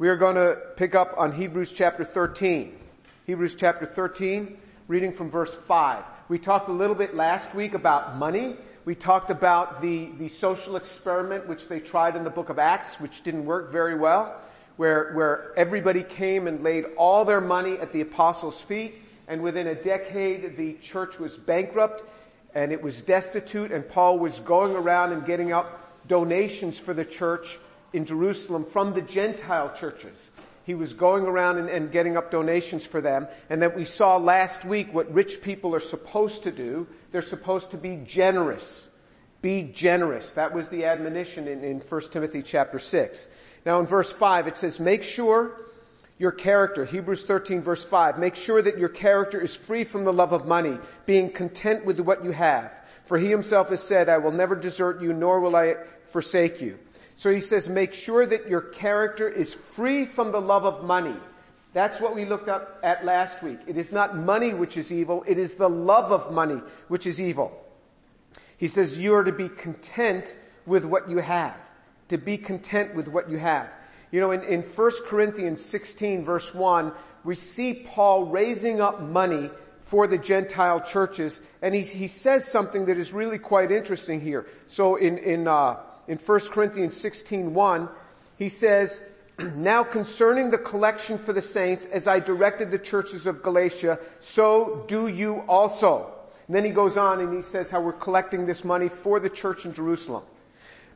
We are going to pick up on Hebrews chapter 13. Hebrews chapter 13, reading from verse 5. We talked a little bit last week about money. We talked about the, the social experiment which they tried in the book of Acts, which didn't work very well, where, where everybody came and laid all their money at the apostles' feet, and within a decade the church was bankrupt and it was destitute, and Paul was going around and getting up donations for the church in Jerusalem from the Gentile churches. He was going around and, and, getting up donations for them, and that we saw last week what rich people are supposed to do. They're supposed to be generous. Be generous. That was the admonition in, in 1 Timothy chapter 6. Now in verse 5 it says, make sure your character, Hebrews 13 verse 5, make sure that your character is free from the love of money, being content with what you have. For he himself has said, I will never desert you, nor will I forsake you. So he says, make sure that your character is free from the love of money. That's what we looked up at last week. It is not money which is evil, it is the love of money which is evil. He says you are to be content with what you have. To be content with what you have. You know, in, in 1 Corinthians 16 verse 1, we see Paul raising up money for the Gentile churches, and he, he says something that is really quite interesting here. So in, in, uh, in 1 Corinthians 16 1, he says, now concerning the collection for the saints, as I directed the churches of Galatia, so do you also. And then he goes on and he says how we're collecting this money for the church in Jerusalem.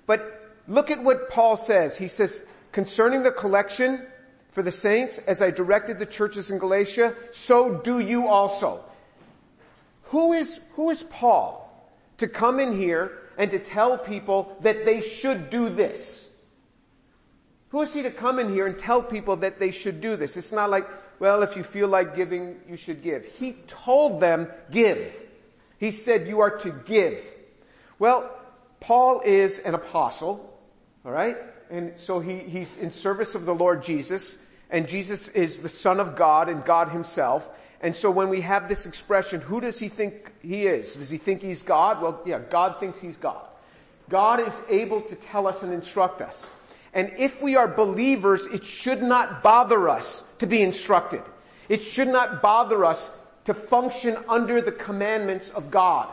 But look at what Paul says. He says, concerning the collection for the saints, as I directed the churches in Galatia, so do you also. Who is, who is Paul to come in here and to tell people that they should do this? Who is he to come in here and tell people that they should do this? It's not like, well, if you feel like giving, you should give. He told them, give. He said you are to give. Well, Paul is an apostle, alright? And so he, he's in service of the Lord Jesus, and Jesus is the Son of God and God himself. And so when we have this expression, who does he think he is? Does he think he's God? Well, yeah, God thinks he's God. God is able to tell us and instruct us. And if we are believers, it should not bother us to be instructed. It should not bother us to function under the commandments of God.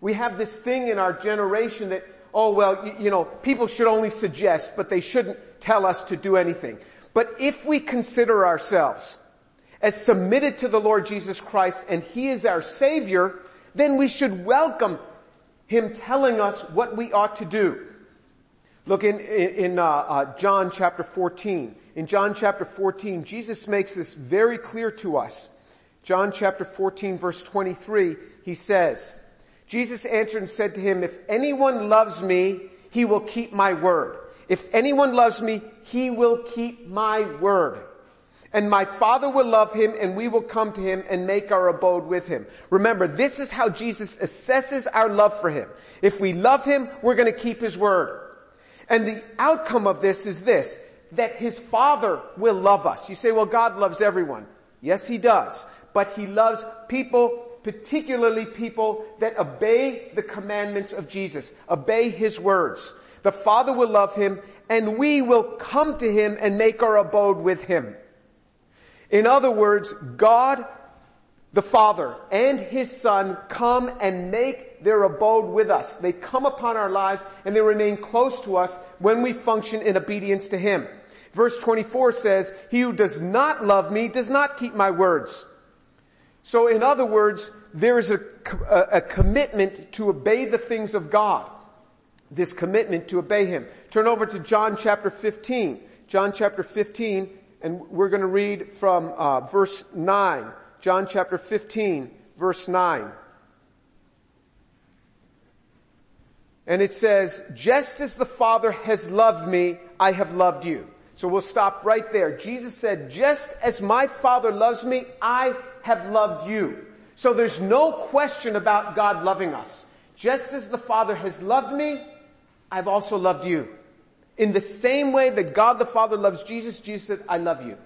We have this thing in our generation that, oh well, you, you know, people should only suggest, but they shouldn't tell us to do anything. But if we consider ourselves as submitted to the Lord Jesus Christ and He is our Savior, then we should welcome Him telling us what we ought to do. Look in, in uh, uh, John chapter 14. In John chapter 14, Jesus makes this very clear to us. John chapter 14 verse 23, he says, Jesus answered and said to him, if anyone loves me, he will keep my word. If anyone loves me, he will keep my word. And my father will love him and we will come to him and make our abode with him. Remember, this is how Jesus assesses our love for him. If we love him, we're going to keep his word. And the outcome of this is this, that his father will love us. You say, well, God loves everyone. Yes, he does. But he loves people, particularly people that obey the commandments of Jesus, obey his words. The father will love him and we will come to him and make our abode with him. In other words, God, the Father, and His Son come and make their abode with us. They come upon our lives and they remain close to us when we function in obedience to Him. Verse 24 says, He who does not love me does not keep my words. So in other words, there is a, a, commitment to obey the things of God. This commitment to obey Him. Turn over to John chapter 15. John chapter 15 and we're going to read from uh, verse 9, John chapter 15, verse 9. And it says, just as the Father has loved me, I have loved you. So we'll stop right there. Jesus said, just as my Father loves me, I have loved you. So there's no question about God loving us. Just as the Father has loved me, I've also loved you. In the same way that God the Father loves Jesus, Jesus said, I love you.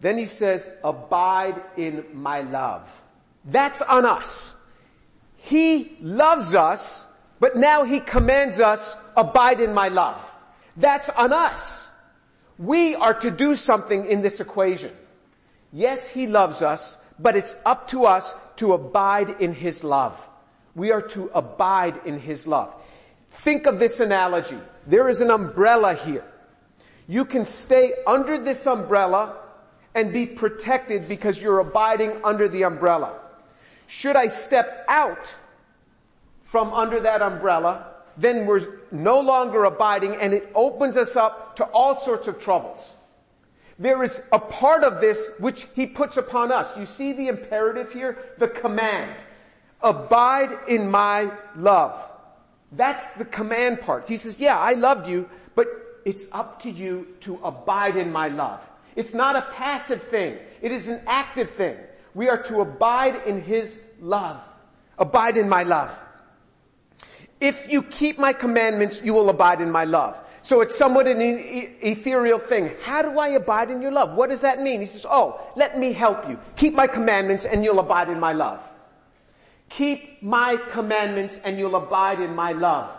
Then he says, abide in my love. That's on us. He loves us, but now he commands us, abide in my love. That's on us. We are to do something in this equation. Yes, He loves us, but it's up to us to abide in His love. We are to abide in His love. Think of this analogy. There is an umbrella here. You can stay under this umbrella and be protected because you're abiding under the umbrella. Should I step out from under that umbrella, then we're no longer abiding and it opens us up to all sorts of troubles. There is a part of this which he puts upon us. You see the imperative here? The command. Abide in my love. That's the command part. He says, yeah, I loved you, but it's up to you to abide in my love. It's not a passive thing. It is an active thing. We are to abide in his love. Abide in my love. If you keep my commandments, you will abide in my love. So it's somewhat an ethereal thing. How do I abide in your love? What does that mean? He says, oh, let me help you. Keep my commandments and you'll abide in my love. Keep my commandments and you'll abide in my love.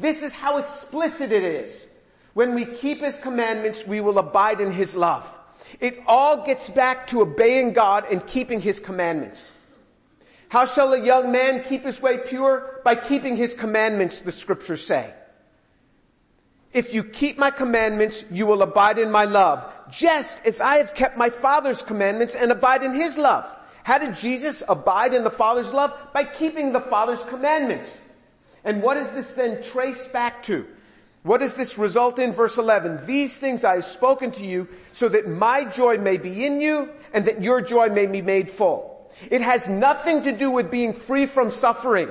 This is how explicit it is. When we keep his commandments, we will abide in his love. It all gets back to obeying God and keeping his commandments. How shall a young man keep his way pure? By keeping his commandments, the scriptures say. If you keep my commandments, you will abide in my love, just as I have kept my Father's commandments and abide in his love. How did Jesus abide in the Father's love? By keeping the Father's commandments. And what does this then trace back to? What does this result in? Verse 11, these things I have spoken to you so that my joy may be in you and that your joy may be made full. It has nothing to do with being free from suffering.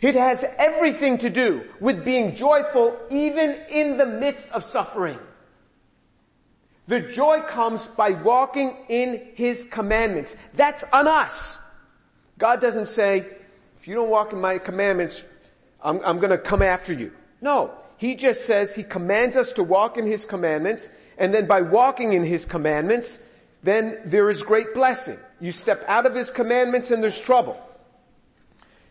It has everything to do with being joyful even in the midst of suffering. The joy comes by walking in His commandments. That's on us. God doesn't say, if you don't walk in my commandments, I'm, I'm gonna come after you. No. He just says He commands us to walk in His commandments, and then by walking in His commandments, then there is great blessing. You step out of His commandments and there's trouble.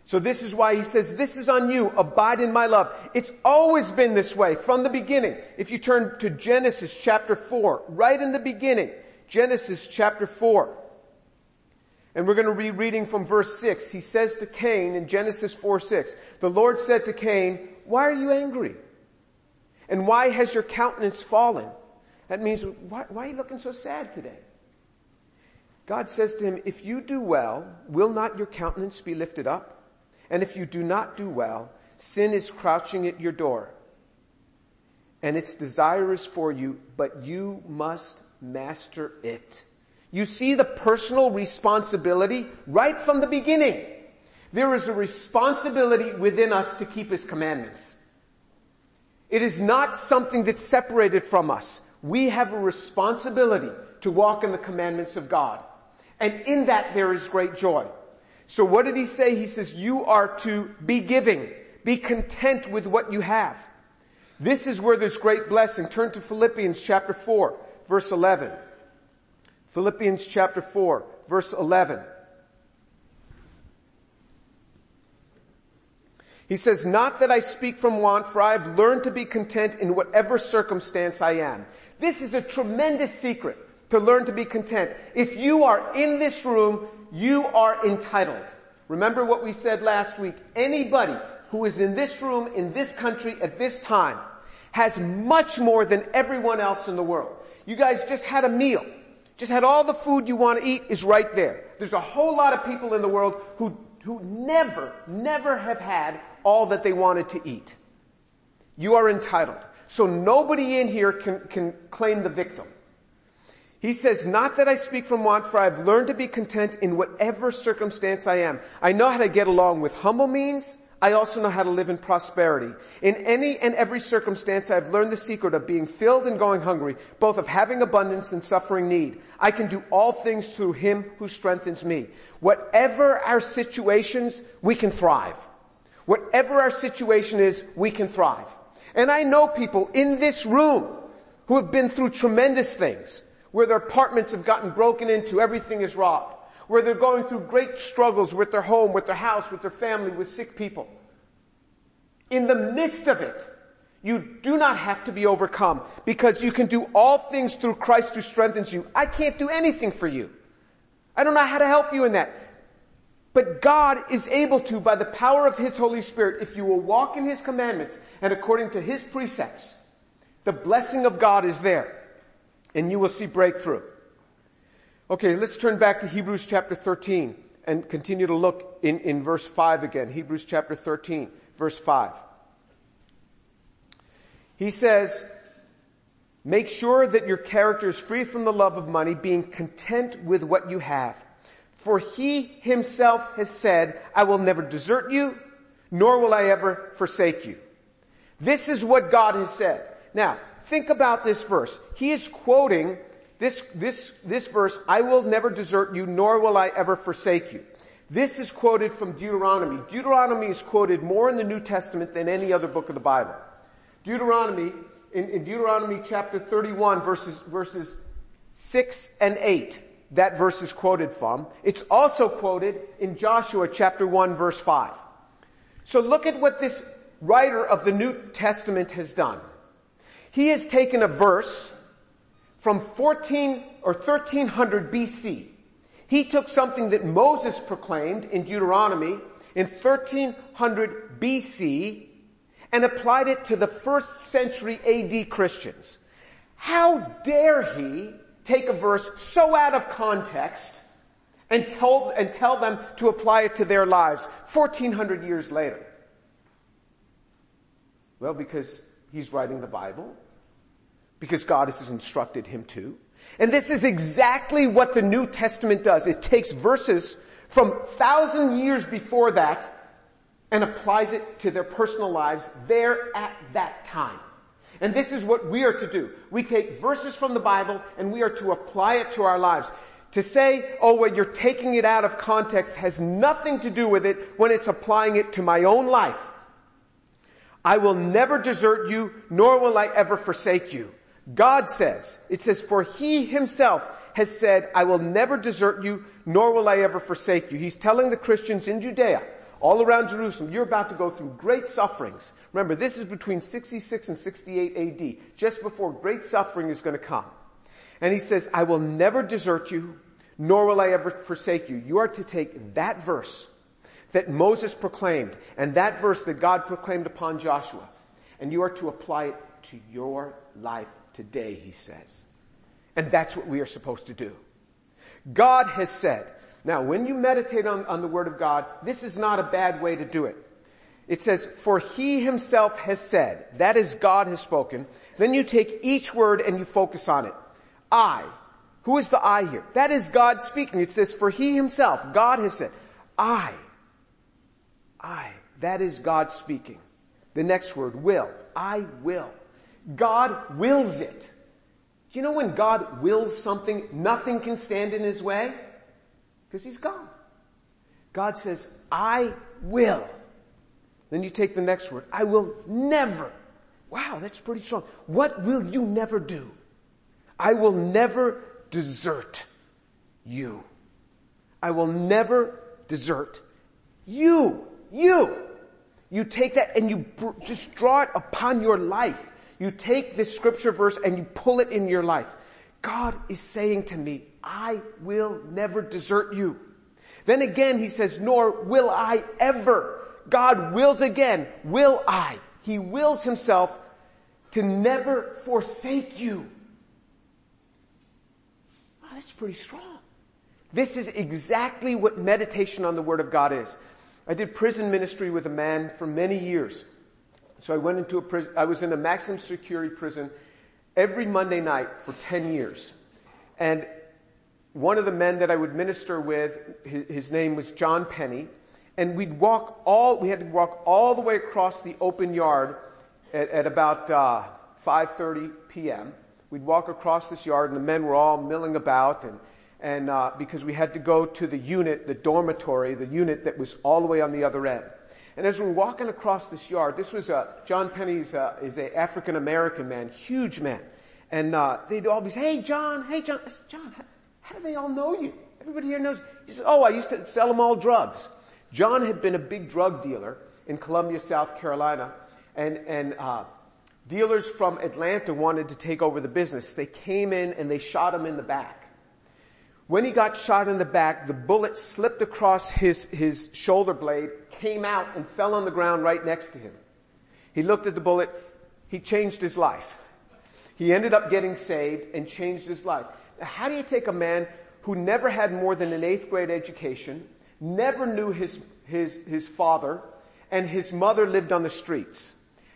So this is why he says, this is on you, abide in my love. It's always been this way from the beginning. If you turn to Genesis chapter 4, right in the beginning, Genesis chapter 4. And we're going to be reading from verse 6. He says to Cain in Genesis 4, 6, the Lord said to Cain, why are you angry? And why has your countenance fallen? That means, why, why are you looking so sad today? God says to him, if you do well, will not your countenance be lifted up? And if you do not do well, sin is crouching at your door. And its desire is for you, but you must master it. You see the personal responsibility right from the beginning. There is a responsibility within us to keep His commandments. It is not something that's separated from us. We have a responsibility to walk in the commandments of God. And in that there is great joy. So what did he say? He says, you are to be giving. Be content with what you have. This is where there's great blessing. Turn to Philippians chapter 4, verse 11. Philippians chapter 4, verse 11. He says, not that I speak from want, for I have learned to be content in whatever circumstance I am. This is a tremendous secret to learn to be content. If you are in this room you are entitled. Remember what we said last week. Anybody who is in this room, in this country, at this time, has much more than everyone else in the world. You guys just had a meal. Just had all the food you want to eat is right there. There's a whole lot of people in the world who, who never, never have had all that they wanted to eat. You are entitled. So nobody in here can, can claim the victim. He says, not that I speak from want, for I've learned to be content in whatever circumstance I am. I know how to get along with humble means. I also know how to live in prosperity. In any and every circumstance, I've learned the secret of being filled and going hungry, both of having abundance and suffering need. I can do all things through Him who strengthens me. Whatever our situations, we can thrive. Whatever our situation is, we can thrive. And I know people in this room who have been through tremendous things where their apartments have gotten broken into, everything is robbed, where they're going through great struggles with their home, with their house, with their family, with sick people. In the midst of it, You do not have to be overcome because you can do all things through Christ who strengthens you. I can't do anything for you. I don't know how to help you in that. But God is able to, by the power of His Holy Spirit, if you will walk in His commandments and according to His precepts, the blessing of God is there and you will see breakthrough. Okay, let's turn back to Hebrews chapter 13 and continue to look in, in verse 5 again. Hebrews chapter 13, verse 5. He says, make sure that your character is free from the love of money, being content with what you have. For he himself has said, I will never desert you, nor will I ever forsake you. This is what God has said. Now, think about this verse. He is quoting this, this, this verse, I will never desert you, nor will I ever forsake you. This is quoted from Deuteronomy. Deuteronomy is quoted more in the New Testament than any other book of the Bible. Deuteronomy, in, in Deuteronomy chapter 31 verses, verses 6 and 8, that verse is quoted from. It's also quoted in Joshua chapter 1 verse 5. So look at what this writer of the New Testament has done. He has taken a verse from 14 or 1300 BC. He took something that Moses proclaimed in Deuteronomy in 1300 BC and applied it to the first century AD Christians. How dare he take a verse so out of context and tell, and tell them to apply it to their lives 1400 years later? Well, because he's writing the Bible, because God has instructed him to. And this is exactly what the New Testament does. It takes verses from thousand years before that and applies it to their personal lives there at that time. And this is what we are to do. We take verses from the Bible and we are to apply it to our lives. To say, oh, well, you're taking it out of context has nothing to do with it when it's applying it to my own life. I will never desert you, nor will I ever forsake you. God says, it says, for he himself has said, I will never desert you, nor will I ever forsake you. He's telling the Christians in Judea, all around Jerusalem, you're about to go through great sufferings. Remember, this is between 66 and 68 AD, just before great suffering is going to come. And he says, I will never desert you, nor will I ever forsake you. You are to take that verse that Moses proclaimed and that verse that God proclaimed upon Joshua, and you are to apply it to your life today, he says. And that's what we are supposed to do. God has said, now, when you meditate on, on the Word of God, this is not a bad way to do it. It says, for He Himself has said, that is God has spoken. Then you take each word and you focus on it. I. Who is the I here? That is God speaking. It says, for He Himself, God has said, I. I. That is God speaking. The next word, will. I will. God wills it. Do you know when God wills something, nothing can stand in His way? Because he's God. God says, I will. Then you take the next word. I will never. Wow, that's pretty strong. What will you never do? I will never desert you. I will never desert you. You. You take that and you just draw it upon your life. You take this scripture verse and you pull it in your life. God is saying to me, I will never desert you. Then again he says, nor will I ever. God wills again, will I. He wills himself to never forsake you. Wow, that's pretty strong. This is exactly what meditation on the Word of God is. I did prison ministry with a man for many years. So I went into a prison, I was in a maximum security prison every Monday night for 10 years. And one of the men that I would minister with, his, name was John Penny, and we'd walk all, we had to walk all the way across the open yard at, at about uh, 5.30 p.m. We'd walk across this yard and the men were all milling about and, and uh, because we had to go to the unit, the dormitory, the unit that was all the way on the other end. And as we we're walking across this yard, this was a, John Penny's uh, is a African American man, huge man. And uh, they'd all be saying, hey John, hey John. I said, John, how do they all know you? Everybody here knows. He says, oh, I used to sell them all drugs. John had been a big drug dealer in Columbia, South Carolina. And, and, uh, dealers from Atlanta wanted to take over the business. They came in and they shot him in the back. When he got shot in the back, the bullet slipped across his, his shoulder blade, came out and fell on the ground right next to him. He looked at the bullet. He changed his life. He ended up getting saved and changed his life. Now, how do you take a man who never had more than an eighth grade education, never knew his, his, his father, and his mother lived on the streets?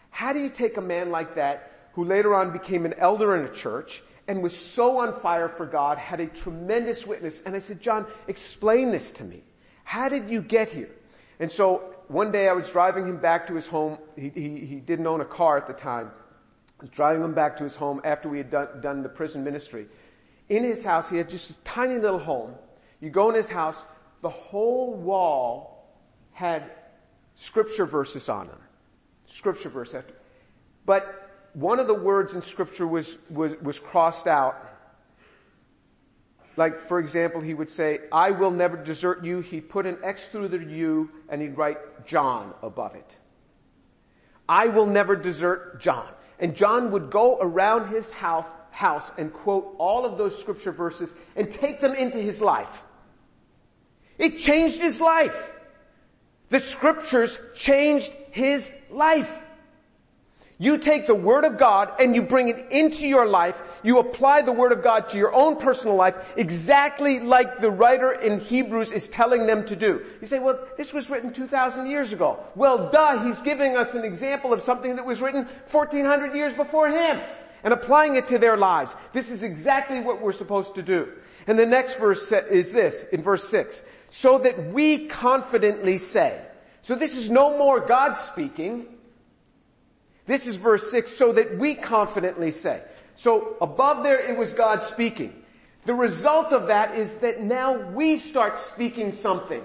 How do you take a man like that who later on became an elder in a church and was so on fire for God, had a tremendous witness. And I said, John, explain this to me. How did you get here? And so one day I was driving him back to his home. He, he, he didn't own a car at the time. I was driving him back to his home after we had done, done the prison ministry. In his house, he had just a tiny little home. You go in his house, the whole wall had scripture verses on them. Scripture verse after. But one of the words in scripture was, was, was crossed out. Like, for example, he would say, I will never desert you. He'd put an X through the U and he'd write John above it. I will never desert John. And John would go around his house, house and quote all of those scripture verses and take them into his life. It changed his life. The scriptures changed his life. You take the Word of God and you bring it into your life. You apply the Word of God to your own personal life exactly like the writer in Hebrews is telling them to do. You say, well, this was written 2,000 years ago. Well, duh, he's giving us an example of something that was written 1,400 years before him and applying it to their lives. This is exactly what we're supposed to do. And the next verse is this, in verse 6. So that we confidently say. So this is no more God speaking. This is verse 6, so that we confidently say. So above there it was God speaking. The result of that is that now we start speaking something.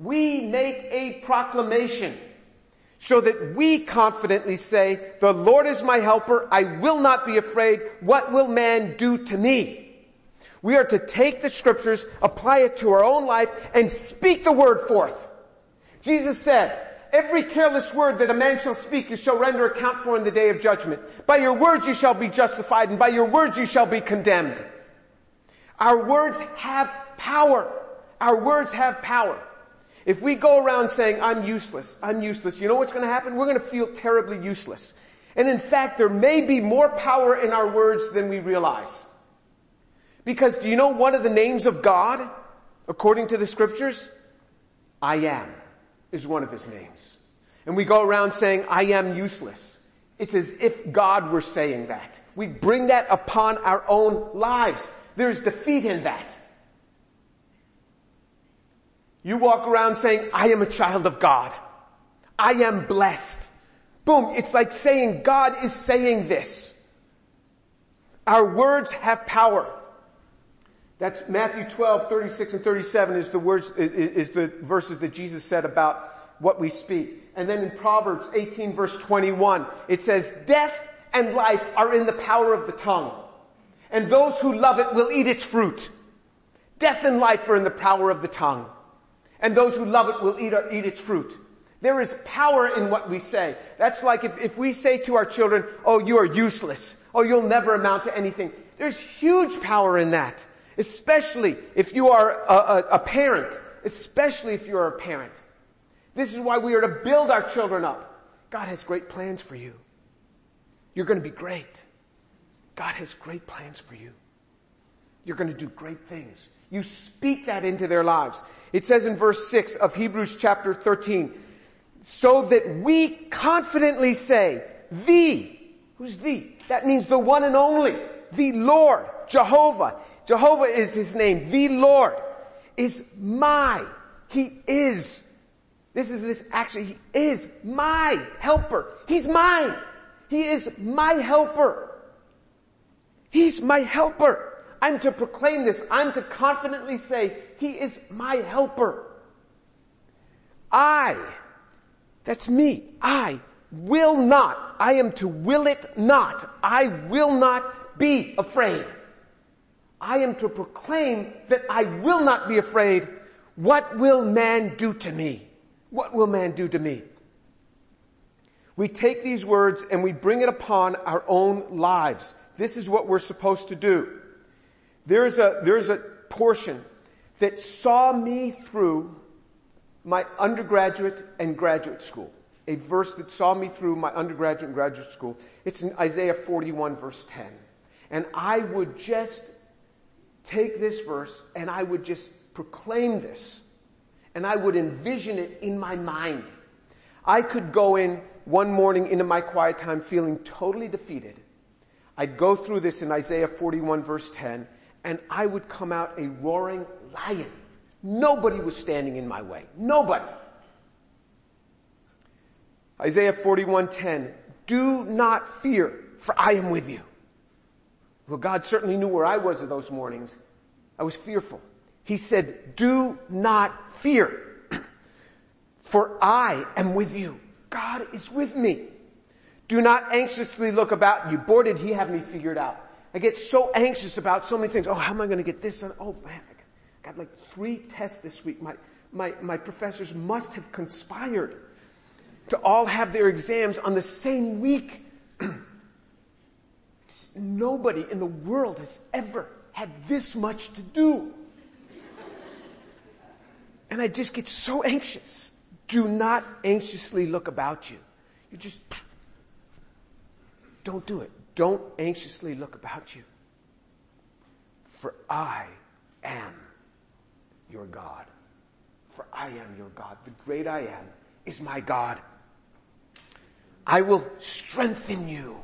We make a proclamation so that we confidently say, the Lord is my helper, I will not be afraid, what will man do to me? We are to take the scriptures, apply it to our own life, and speak the word forth. Jesus said, every careless word that a man shall speak you shall render account for in the day of judgment. By your words you shall be justified and by your words you shall be condemned. Our words have power. Our words have power. If we go around saying, I'm useless, I'm useless, you know what's going to happen? We're going to feel terribly useless. And in fact, there may be more power in our words than we realize. Because do you know one of the names of God, according to the scriptures? I am is one of his names. And we go around saying, I am useless. It's as if God were saying that. We bring that upon our own lives. There's defeat in that. You walk around saying, I am a child of God. I am blessed. Boom. It's like saying God is saying this. Our words have power. That's Matthew 12, 36 and 37 is the words, is the verses that Jesus said about what we speak. And then in Proverbs 18 verse 21, it says, death and life are in the power of the tongue. And those who love it will eat its fruit. Death and life are in the power of the tongue. And those who love it will eat, eat its fruit. There is power in what we say. That's like if, if we say to our children, oh, you are useless. Oh, you'll never amount to anything. There's huge power in that. Especially if you are a, a, a parent. Especially if you're a parent. This is why we are to build our children up. God has great plans for you. You're going to be great. God has great plans for you. You're going to do great things. You speak that into their lives. It says in verse 6 of Hebrews chapter 13, so that we confidently say, the, who's the? That means the one and only, the Lord, Jehovah. Jehovah is his name. The Lord is my. He is. This is this actually, he is my helper. He's mine. He is my helper. He's my helper. I'm to proclaim this. I'm to confidently say, He is my helper. I, that's me, I will not, I am to will it not. I will not be afraid. I am to proclaim that I will not be afraid. What will man do to me? What will man do to me? We take these words and we bring it upon our own lives. This is what we're supposed to do. There's a, there's a portion that saw me through my undergraduate and graduate school. A verse that saw me through my undergraduate and graduate school. It's in Isaiah 41 verse 10. And I would just take this verse and I would just proclaim this. And I would envision it in my mind. I could go in one morning into my quiet time feeling totally defeated. I'd go through this in Isaiah 41 verse 10 and I would come out a roaring lion. Nobody was standing in my way. Nobody. Isaiah 41:10, do not fear, for I am with you. Well, God certainly knew where I was at those mornings. I was fearful. He said, do not fear, for I am with you. God is with me. Do not anxiously look about you. Boy, did he have me figured out. I get so anxious about so many things. Oh, how am I going to get this? Oh man, I got like three tests this week. My, my, my professors must have conspired to all have their exams on the same week. Nobody in the world has ever had this much to do. And I just get so anxious. Do not anxiously look about you. You just, don't do it. Don't anxiously look about you. For I am your God. For I am your God. The great I am is my God. I will strengthen you.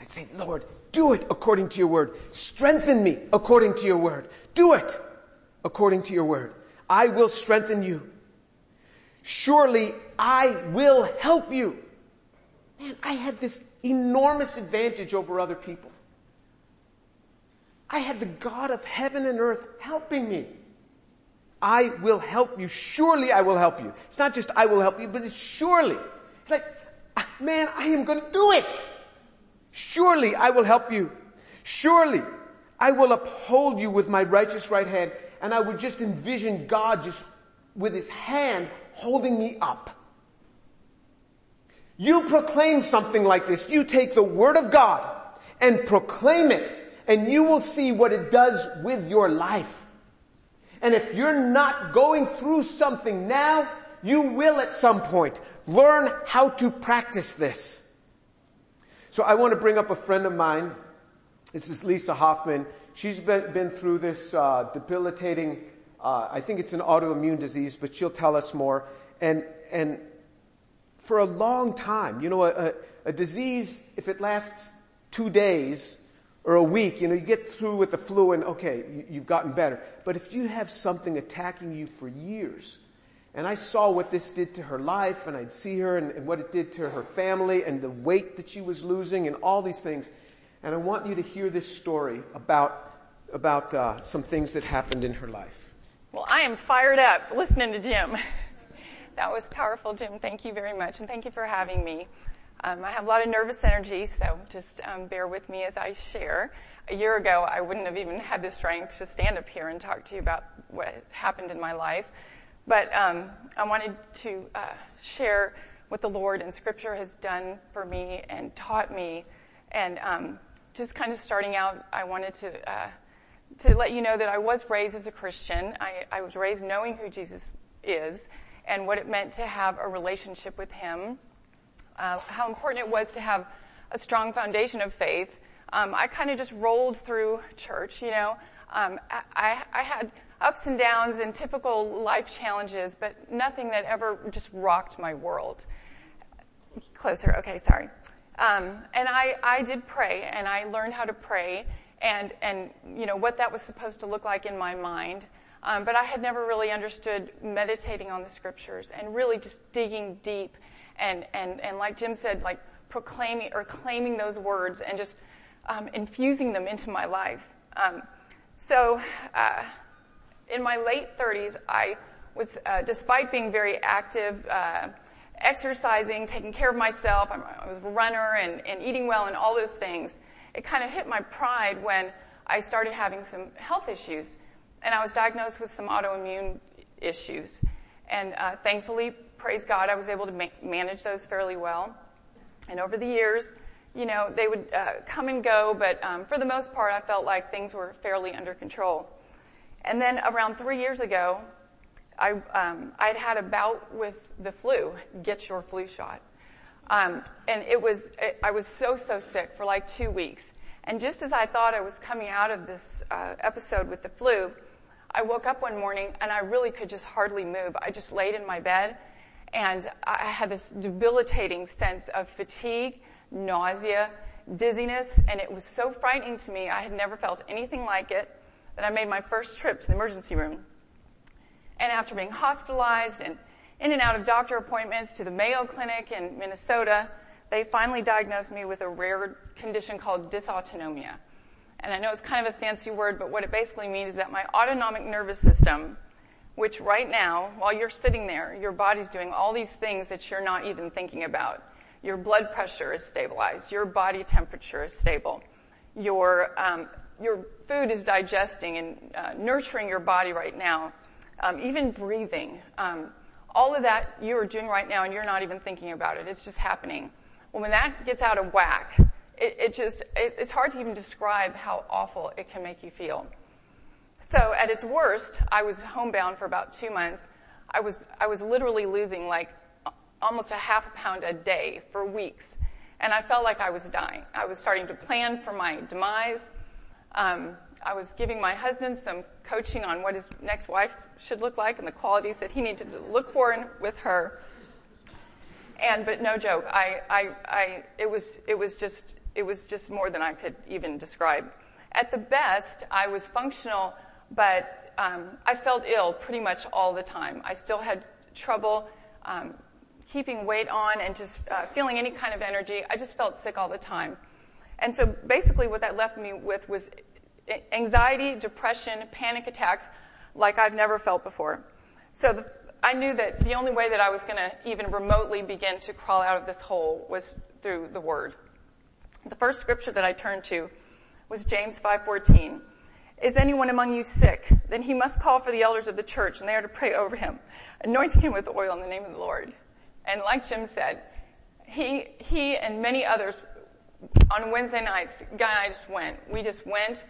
I'd say, Lord, do it according to your word. Strengthen me according to your word. Do it according to your word. I will strengthen you. Surely I will help you. Man, I had this enormous advantage over other people. I had the God of heaven and earth helping me. I will help you. Surely I will help you. It's not just I will help you, but it's surely. It's like, ah, man, I am going to do it. Surely I will help you. Surely I will uphold you with my righteous right hand. And I would just envision God just with his hand holding me up. You proclaim something like this. You take the word of God and proclaim it and you will see what it does with your life. And if you're not going through something now, you will at some point learn how to practice this. So I want to bring up a friend of mine. This is Lisa Hoffman. She's been, been through this uh, debilitating, uh, I think it's an autoimmune disease, but she'll tell us more. And, and for a long time, you know, a, a disease, if it lasts two days, or a week, you know, you get through with the flu and okay, you've gotten better. But if you have something attacking you for years, and I saw what this did to her life, and I'd see her and, and what it did to her family, and the weight that she was losing, and all these things. And I want you to hear this story about about uh, some things that happened in her life. Well, I am fired up listening to Jim. that was powerful, Jim. Thank you very much, and thank you for having me. Um, I have a lot of nervous energy, so just um, bear with me as I share. A year ago, I wouldn't have even had the strength to stand up here and talk to you about what happened in my life. But um, I wanted to uh, share what the Lord and Scripture has done for me and taught me. And um, just kind of starting out, I wanted to uh, to let you know that I was raised as a Christian. I, I was raised knowing who Jesus is and what it meant to have a relationship with Him uh, how important it was to have a strong foundation of faith. Um, I kind of just rolled through church, you know. Um, I, I, had ups and downs and typical life challenges, but nothing that ever just rocked my world. Closer, okay, sorry. Um, and I, I did pray, and I learned how to pray, and and you know what that was supposed to look like in my mind. Um, but I had never really understood meditating on the scriptures and really just digging deep and, and, and like Jim said, like proclaiming or claiming those words and just um, infusing them into my life. Um, so, uh, in my late 30s, I was, uh, despite being very active, uh, exercising, taking care of myself, I'm, I was a runner and, and eating well and all those things. It kind of hit my pride when I started having some health issues, and I was diagnosed with some autoimmune issues. And uh, thankfully, praise God, I was able to ma- manage those fairly well. And over the years, you know, they would uh, come and go, but um, for the most part, I felt like things were fairly under control. And then around three years ago, I, um, I'd had a bout with the flu. Get your flu shot. Um, and it was, it, I was so, so sick for like two weeks. And just as I thought I was coming out of this uh, episode with the flu, I woke up one morning and I really could just hardly move. I just laid in my bed and I had this debilitating sense of fatigue, nausea, dizziness, and it was so frightening to me. I had never felt anything like it that I made my first trip to the emergency room. And after being hospitalized and in and out of doctor appointments to the Mayo Clinic in Minnesota, they finally diagnosed me with a rare condition called dysautonomia. And I know it's kind of a fancy word, but what it basically means is that my autonomic nervous system, which right now, while you're sitting there, your body's doing all these things that you're not even thinking about. Your blood pressure is stabilized. Your body temperature is stable. Your, um, your food is digesting and uh, nurturing your body right now. Um, even breathing. Um, all of that you are doing right now and you're not even thinking about it. It's just happening. Well, when that gets out of whack, it, it just, it, it's hard to even describe how awful it can make you feel. So at its worst, I was homebound for about two months. I was, I was literally losing like almost a half a pound a day for weeks. And I felt like I was dying. I was starting to plan for my demise. Um, I was giving my husband some coaching on what his next wife should look like and the qualities that he needed to look for in, with her. And, but no joke, I, I, I, it was, it was just, it was just more than I could even describe. At the best, I was functional, but um, I felt ill pretty much all the time. I still had trouble um, keeping weight on and just uh, feeling any kind of energy. I just felt sick all the time. And so basically what that left me with was anxiety, depression, panic attacks like I've never felt before. So the, I knew that the only way that I was going to even remotely begin to crawl out of this hole was through the Word. The first scripture that I turned to was James 5:14. Is anyone among you sick? Then he must call for the elders of the church, and they are to pray over him, anointing him with oil in the name of the Lord. And like Jim said, he he and many others on Wednesday nights, Guy and I just went. We just went.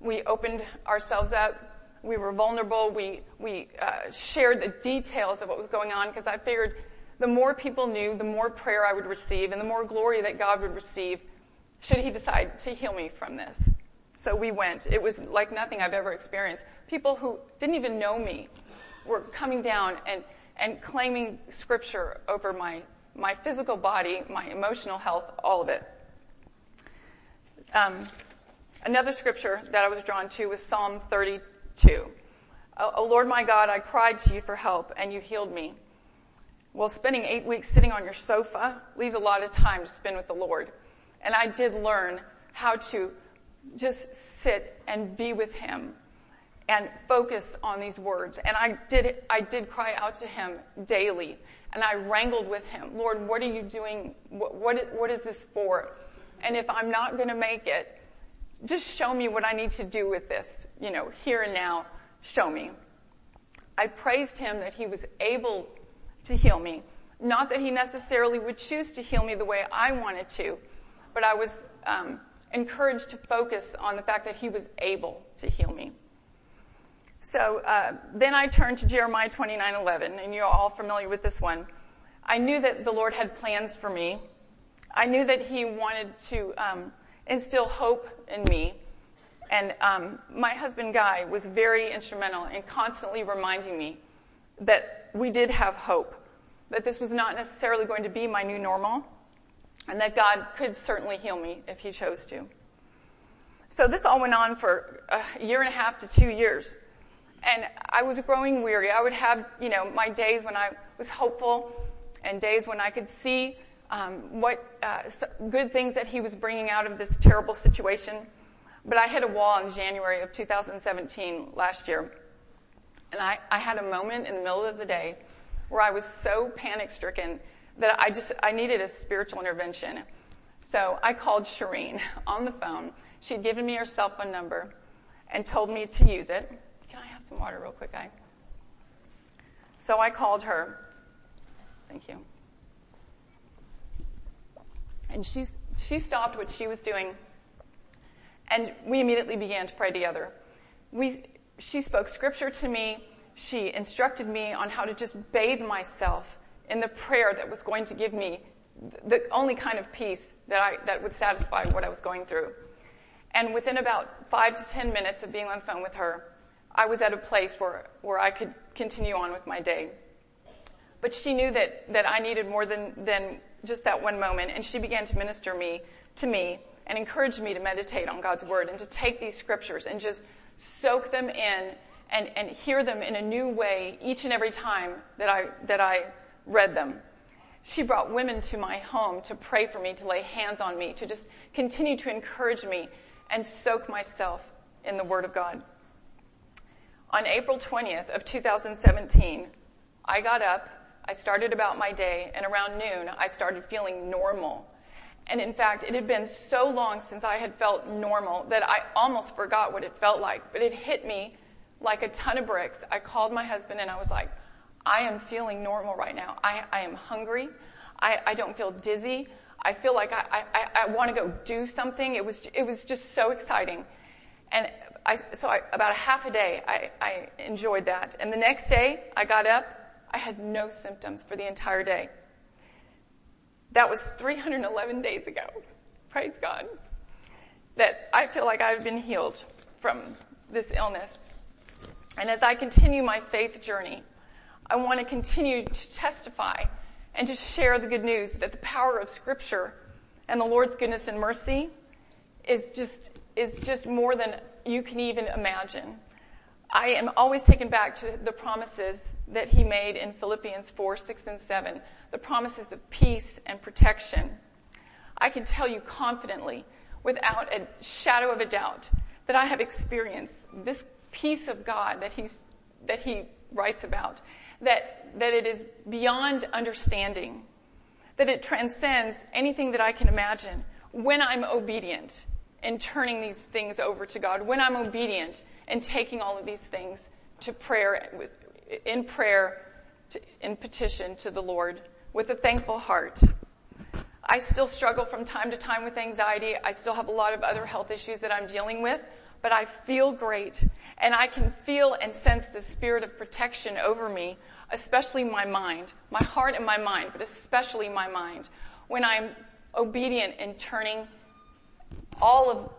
We opened ourselves up we were vulnerable. We, we uh, shared the details of what was going on because I figured the more people knew, the more prayer I would receive and the more glory that God would receive should he decide to heal me from this. So we went. It was like nothing I've ever experienced. People who didn't even know me were coming down and, and claiming scripture over my, my physical body, my emotional health, all of it. Um, another scripture that I was drawn to was Psalm 32. Oh, oh Lord my God, I cried to you for help and you healed me. Well, spending eight weeks sitting on your sofa leaves a lot of time to spend with the Lord. And I did learn how to just sit and be with Him and focus on these words. And I did, I did cry out to Him daily. And I wrangled with Him. Lord, what are you doing? What, what, what is this for? And if I'm not going to make it, just show me what I need to do with this, you know, here and now, show me. I praised him that he was able to heal me. Not that he necessarily would choose to heal me the way I wanted to, but I was um, encouraged to focus on the fact that he was able to heal me. So uh, then I turned to Jeremiah 29:11, and you're all familiar with this one. I knew that the Lord had plans for me. I knew that He wanted to um, instill hope in me. And um, my husband Guy was very instrumental in constantly reminding me that we did have hope, that this was not necessarily going to be my new normal, and that God could certainly heal me if He chose to. So this all went on for a year and a half to two years. And I was growing weary. I would have, you know, my days when I was hopeful and days when I could see um, what uh, good things that he was bringing out of this terrible situation. But I hit a wall in January of 2017 last year, and I, I had a moment in the middle of the day where I was so panic stricken that I just I needed a spiritual intervention. So I called Shireen on the phone. She'd given me her cell phone number and told me to use it. Can I have some water real quick, guy? So I called her. Thank you. And she's, she stopped what she was doing and we immediately began to pray together. We, she spoke scripture to me. She instructed me on how to just bathe myself in the prayer that was going to give me the only kind of peace that I, that would satisfy what I was going through. And within about five to ten minutes of being on the phone with her, I was at a place where, where I could continue on with my day. But she knew that, that I needed more than, than just that one moment, and she began to minister me, to me and encouraged me to meditate on God's Word and to take these scriptures and just soak them in and, and hear them in a new way each and every time that I, that I read them. She brought women to my home to pray for me, to lay hands on me, to just continue to encourage me and soak myself in the Word of God. On April 20th of 2017, I got up, I started about my day, and around noon, I started feeling normal. And in fact, it had been so long since I had felt normal that I almost forgot what it felt like. But it hit me like a ton of bricks. I called my husband and I was like, I am feeling normal right now. I, I am hungry. I, I don't feel dizzy. I feel like I, I, I want to go do something. It was, it was just so exciting. And I, so I, about a half a day, I, I enjoyed that. And the next day, I got up. I had no symptoms for the entire day. That was 311 days ago. Praise God. That I feel like I've been healed from this illness. And as I continue my faith journey, I want to continue to testify and to share the good news that the power of scripture and the Lord's goodness and mercy is just, is just more than you can even imagine. I am always taken back to the promises that he made in Philippians 4, 6, and 7 the promises of peace and protection. I can tell you confidently, without a shadow of a doubt, that I have experienced this peace of God that he's, that he writes about, that, that it is beyond understanding, that it transcends anything that I can imagine when I'm obedient in turning these things over to God, when I'm obedient and taking all of these things to prayer, in prayer, in petition to the Lord with a thankful heart. I still struggle from time to time with anxiety. I still have a lot of other health issues that I'm dealing with, but I feel great and I can feel and sense the spirit of protection over me, especially my mind, my heart and my mind, but especially my mind when I'm obedient in turning all of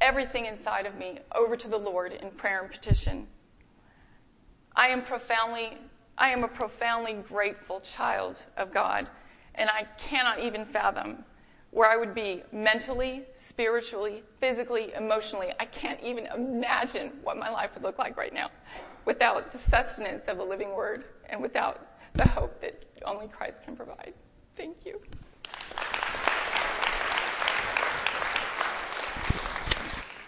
everything inside of me over to the Lord in prayer and petition. I am profoundly I am a profoundly grateful child of God, and I cannot even fathom where I would be mentally, spiritually, physically, emotionally. I can't even imagine what my life would look like right now without the sustenance of the living word and without the hope that only Christ can provide. Thank you.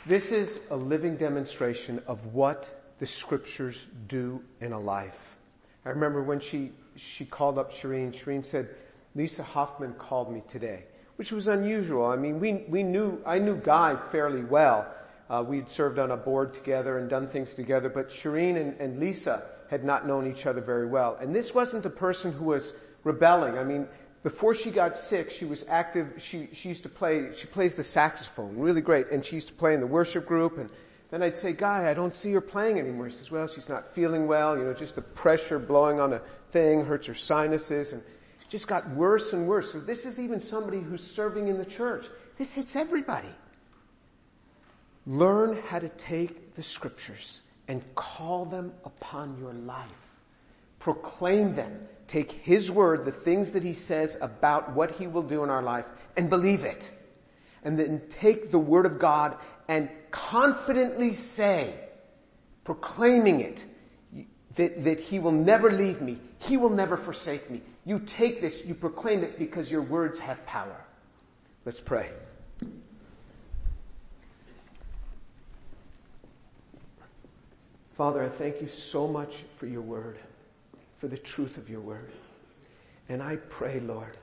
This is a living demonstration of what the scriptures do in a life. I remember when she, she called up Shireen, Shireen said, Lisa Hoffman called me today, which was unusual. I mean, we, we knew, I knew Guy fairly well. Uh, we'd served on a board together and done things together, but Shireen and, and Lisa had not known each other very well. And this wasn't a person who was rebelling. I mean, before she got sick, she was active. She, she used to play, she plays the saxophone really great. And she used to play in the worship group and then I'd say, Guy, I don't see her playing anymore. He says, well, she's not feeling well. You know, just the pressure blowing on a thing hurts her sinuses and it just got worse and worse. So this is even somebody who's serving in the church. This hits everybody. Learn how to take the scriptures and call them upon your life. Proclaim them. Take His word, the things that He says about what He will do in our life, and believe it. And then take the word of God and confidently say, proclaiming it, that, that He will never leave me. He will never forsake me. You take this, you proclaim it because your words have power. Let's pray. Father, I thank you so much for your word, for the truth of your word. And I pray, Lord,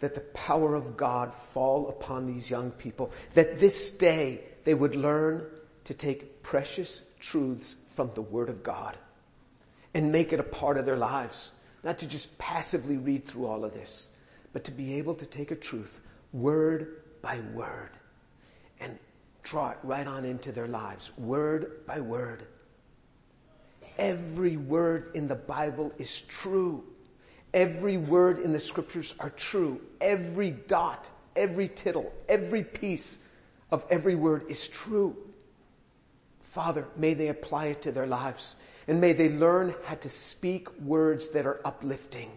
that the power of God fall upon these young people, that this day they would learn to take precious truths from the Word of God and make it a part of their lives. Not to just passively read through all of this, but to be able to take a truth, word by word and draw it right on into their lives, word by word. Every word in the Bible is true. Every word in the scriptures are true. Every dot, every tittle, every piece of every word is true. Father, may they apply it to their lives and may they learn how to speak words that are uplifting,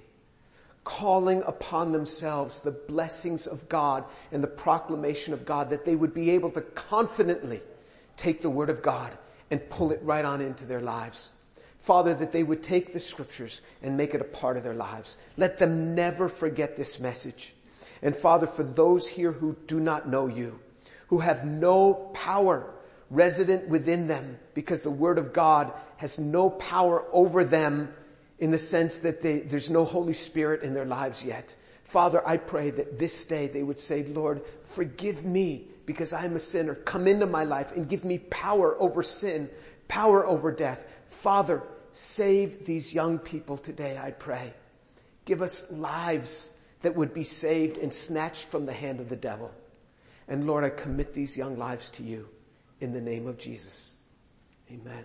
calling upon themselves the blessings of God and the proclamation of God that they would be able to confidently take the word of God and pull it right on into their lives. Father, that they would take the scriptures and make it a part of their lives. Let them never forget this message. And Father, for those here who do not know you, who have no power resident within them because the Word of God has no power over them in the sense that they, there's no Holy Spirit in their lives yet. Father, I pray that this day they would say, Lord, forgive me because I'm a sinner. Come into my life and give me power over sin, power over death. Father, Save these young people today, I pray. Give us lives that would be saved and snatched from the hand of the devil. And Lord, I commit these young lives to you in the name of Jesus. Amen.